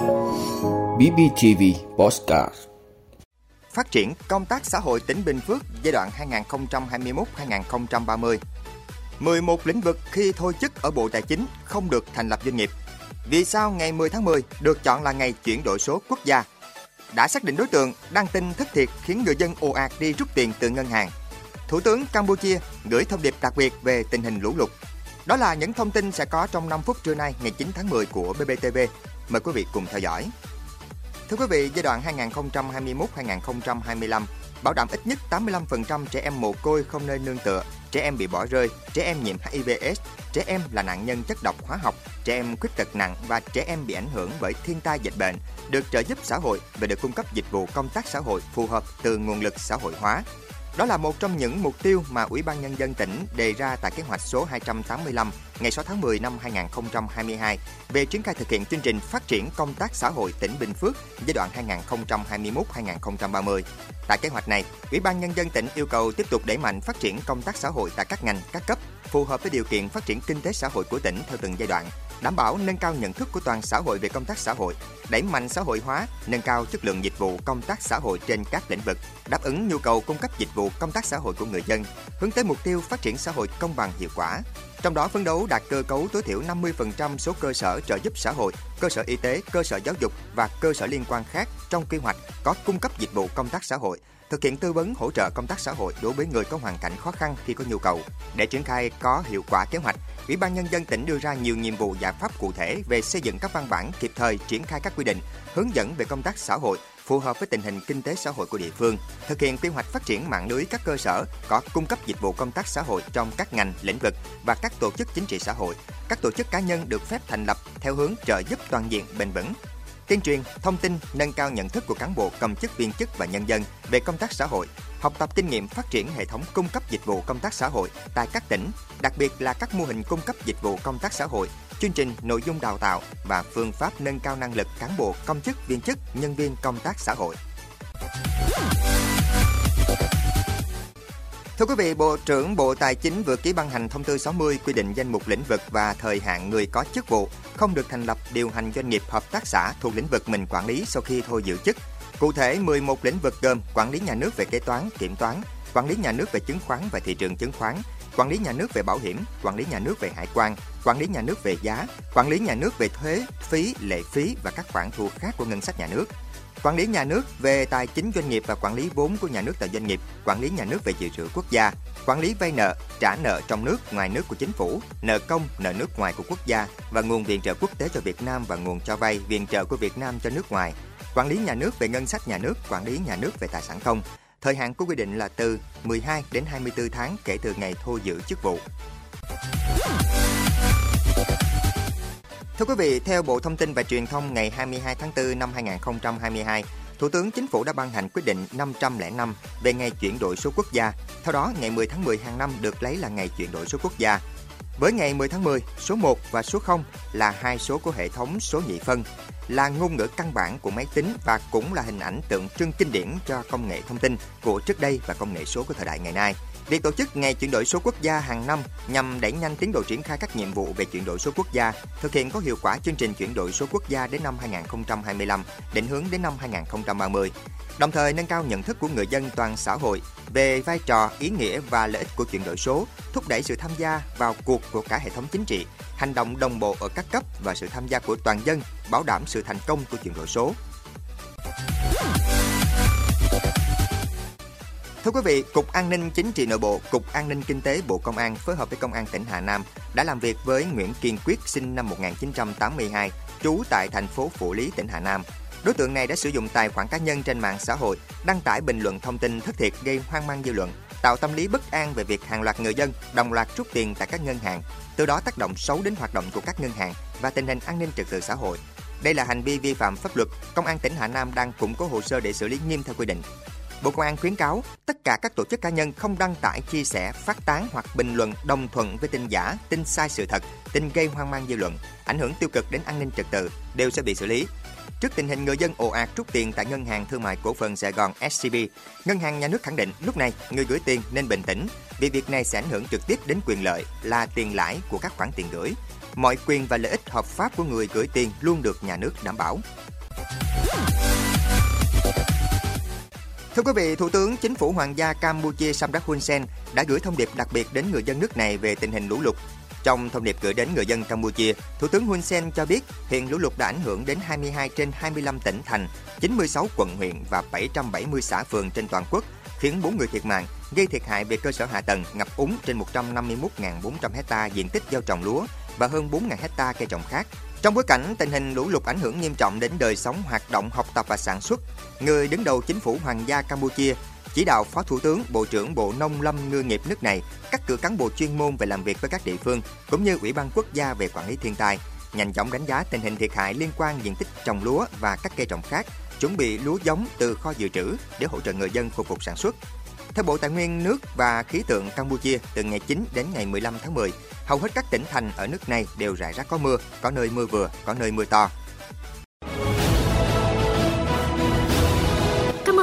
BBTV Postcard Phát triển công tác xã hội tỉnh Bình Phước giai đoạn 2021-2030 11 lĩnh vực khi thôi chức ở Bộ Tài chính không được thành lập doanh nghiệp. Vì sao ngày 10 tháng 10 được chọn là ngày chuyển đổi số quốc gia? Đã xác định đối tượng, đăng tin thất thiệt khiến người dân ồ ạt đi rút tiền từ ngân hàng. Thủ tướng Campuchia gửi thông điệp đặc biệt về tình hình lũ lụt. Đó là những thông tin sẽ có trong 5 phút trưa nay, ngày 9 tháng 10 của BBTV. Mời quý vị cùng theo dõi. Thưa quý vị, giai đoạn 2021-2025, bảo đảm ít nhất 85% trẻ em mồ côi không nơi nương tựa, trẻ em bị bỏ rơi, trẻ em nhiễm HIVS, trẻ em là nạn nhân chất độc hóa học, trẻ em khuyết tật nặng và trẻ em bị ảnh hưởng bởi thiên tai dịch bệnh được trợ giúp xã hội và được cung cấp dịch vụ công tác xã hội phù hợp từ nguồn lực xã hội hóa. Đó là một trong những mục tiêu mà Ủy ban Nhân dân tỉnh đề ra tại kế hoạch số 285 ngày 6 tháng 10 năm 2022 về triển khai thực hiện chương trình phát triển công tác xã hội tỉnh Bình Phước giai đoạn 2021-2030. Tại kế hoạch này, Ủy ban Nhân dân tỉnh yêu cầu tiếp tục đẩy mạnh phát triển công tác xã hội tại các ngành, các cấp, phù hợp với điều kiện phát triển kinh tế xã hội của tỉnh theo từng giai đoạn, đảm bảo nâng cao nhận thức của toàn xã hội về công tác xã hội, đẩy mạnh xã hội hóa, nâng cao chất lượng dịch vụ công tác xã hội trên các lĩnh vực, đáp ứng nhu cầu cung cấp dịch vụ công tác xã hội của người dân, hướng tới mục tiêu phát triển xã hội công bằng hiệu quả. Trong đó phấn đấu đạt cơ cấu tối thiểu 50% số cơ sở trợ giúp xã hội, cơ sở y tế, cơ sở giáo dục và cơ sở liên quan khác trong quy hoạch có cung cấp dịch vụ công tác xã hội, thực hiện tư vấn hỗ trợ công tác xã hội đối với người có hoàn cảnh khó khăn khi có nhu cầu. Để triển khai có hiệu quả kế hoạch, Ủy ban nhân dân tỉnh đưa ra nhiều nhiệm vụ giải pháp cụ thể về xây dựng các văn bản kịp thời triển khai các quy định, hướng dẫn về công tác xã hội phù hợp với tình hình kinh tế xã hội của địa phương, thực hiện quy hoạch phát triển mạng lưới các cơ sở có cung cấp dịch vụ công tác xã hội trong các ngành, lĩnh vực và các tổ chức chính trị xã hội. Các tổ chức cá nhân được phép thành lập theo hướng trợ giúp toàn diện bền vững, tuyên truyền, thông tin, nâng cao nhận thức của cán bộ, công chức, viên chức và nhân dân về công tác xã hội, học tập kinh nghiệm phát triển hệ thống cung cấp dịch vụ công tác xã hội tại các tỉnh, đặc biệt là các mô hình cung cấp dịch vụ công tác xã hội, chương trình nội dung đào tạo và phương pháp nâng cao năng lực cán bộ, công chức, viên chức, nhân viên công tác xã hội. Thưa quý vị, Bộ trưởng Bộ Tài chính vừa ký ban hành thông tư 60 quy định danh mục lĩnh vực và thời hạn người có chức vụ không được thành lập điều hành doanh nghiệp hợp tác xã thuộc lĩnh vực mình quản lý sau khi thôi giữ chức. Cụ thể, 11 lĩnh vực gồm quản lý nhà nước về kế toán, kiểm toán, quản lý nhà nước về chứng khoán và thị trường chứng khoán, quản lý nhà nước về bảo hiểm, quản lý nhà nước về hải quan, quản lý nhà nước về giá, quản lý nhà nước về thuế, phí, lệ phí và các khoản thu khác của ngân sách nhà nước, quản lý nhà nước về tài chính doanh nghiệp và quản lý vốn của nhà nước tại doanh nghiệp, quản lý nhà nước về dự trữ quốc gia, quản lý vay nợ, trả nợ trong nước, ngoài nước của chính phủ, nợ công, nợ nước ngoài của quốc gia. Và nguồn viện trợ quốc tế cho Việt Nam và nguồn cho vay viện trợ của Việt Nam cho nước ngoài, quản lý nhà nước về ngân sách nhà nước, quản lý nhà nước về tài sản công. Thời hạn của quy định là từ 12 đến 24 tháng kể từ ngày thôi giữ chức vụ. Thưa quý vị, theo Bộ Thông tin và Truyền thông ngày 22 tháng 4 năm 2022, Thủ tướng Chính phủ đã ban hành quyết định 505 về ngày chuyển đổi số quốc gia. Theo đó, ngày 10 tháng 10 hàng năm được lấy là ngày chuyển đổi số quốc gia. Với ngày 10 tháng 10, số 1 và số 0 là hai số của hệ thống số nhị phân, là ngôn ngữ căn bản của máy tính và cũng là hình ảnh tượng trưng kinh điển cho công nghệ thông tin của trước đây và công nghệ số của thời đại ngày nay. Việc tổ chức ngày chuyển đổi số quốc gia hàng năm nhằm đẩy nhanh tiến độ triển khai các nhiệm vụ về chuyển đổi số quốc gia, thực hiện có hiệu quả chương trình chuyển đổi số quốc gia đến năm 2025, định hướng đến năm 2030. Đồng thời nâng cao nhận thức của người dân toàn xã hội về vai trò, ý nghĩa và lợi ích của chuyển đổi số, thúc đẩy sự tham gia vào cuộc của cả hệ thống chính trị, hành động đồng bộ ở các cấp và sự tham gia của toàn dân, bảo đảm sự thành công của chuyển đổi số. Thưa quý vị, Cục An ninh Chính trị Nội bộ, Cục An ninh Kinh tế Bộ Công an phối hợp với Công an tỉnh Hà Nam đã làm việc với Nguyễn Kiên Quyết sinh năm 1982, trú tại thành phố Phủ Lý, tỉnh Hà Nam. Đối tượng này đã sử dụng tài khoản cá nhân trên mạng xã hội đăng tải bình luận thông tin thất thiệt gây hoang mang dư luận, tạo tâm lý bất an về việc hàng loạt người dân đồng loạt rút tiền tại các ngân hàng, từ đó tác động xấu đến hoạt động của các ngân hàng và tình hình an ninh trật tự xã hội. Đây là hành vi vi phạm pháp luật, Công an tỉnh Hà Nam đang củng cố hồ sơ để xử lý nghiêm theo quy định. Bộ Công an khuyến cáo tất cả các tổ chức cá nhân không đăng tải, chia sẻ, phát tán hoặc bình luận đồng thuận với tin giả, tin sai sự thật, tin gây hoang mang dư luận, ảnh hưởng tiêu cực đến an ninh trật tự đều sẽ bị xử lý. Trước tình hình người dân ồ ạt rút tiền tại Ngân hàng Thương mại Cổ phần Sài Gòn SCB, Ngân hàng Nhà nước khẳng định lúc này người gửi tiền nên bình tĩnh vì việc này sẽ ảnh hưởng trực tiếp đến quyền lợi là tiền lãi của các khoản tiền gửi. mọi quyền và lợi ích hợp pháp của người gửi tiền luôn được nhà nước đảm bảo. Thưa quý vị, Thủ tướng Chính phủ Hoàng gia Campuchia Samdak Hun Sen đã gửi thông điệp đặc biệt đến người dân nước này về tình hình lũ lụt. Trong thông điệp gửi đến người dân Campuchia, Thủ tướng Hun Sen cho biết hiện lũ lụt đã ảnh hưởng đến 22 trên 25 tỉnh thành, 96 quận huyện và 770 xã phường trên toàn quốc, khiến 4 người thiệt mạng, gây thiệt hại về cơ sở hạ tầng, ngập úng trên 151.400 hecta diện tích gieo trồng lúa và hơn 4.000 hecta cây trồng khác. Trong bối cảnh tình hình lũ lụt ảnh hưởng nghiêm trọng đến đời sống, hoạt động, học tập và sản xuất, người đứng đầu chính phủ Hoàng gia Campuchia chỉ đạo Phó Thủ tướng, Bộ trưởng Bộ Nông lâm Ngư nghiệp nước này cắt cử cán bộ chuyên môn về làm việc với các địa phương cũng như Ủy ban quốc gia về quản lý thiên tai, nhanh chóng đánh giá tình hình thiệt hại liên quan diện tích trồng lúa và các cây trồng khác, chuẩn bị lúa giống từ kho dự trữ để hỗ trợ người dân khôi phục sản xuất. Theo Bộ Tài nguyên nước và Khí tượng Campuchia, từ ngày 9 đến ngày 15 tháng 10, hầu hết các tỉnh thành ở nước này đều rải rác có mưa, có nơi mưa vừa, có nơi mưa to.